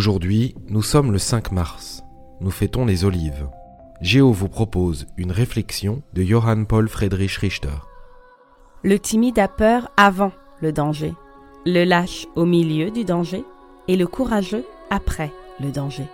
Aujourd'hui, nous sommes le 5 mars. Nous fêtons les olives. Géo vous propose une réflexion de Johann Paul Friedrich Richter. Le timide a peur avant le danger, le lâche au milieu du danger et le courageux après le danger.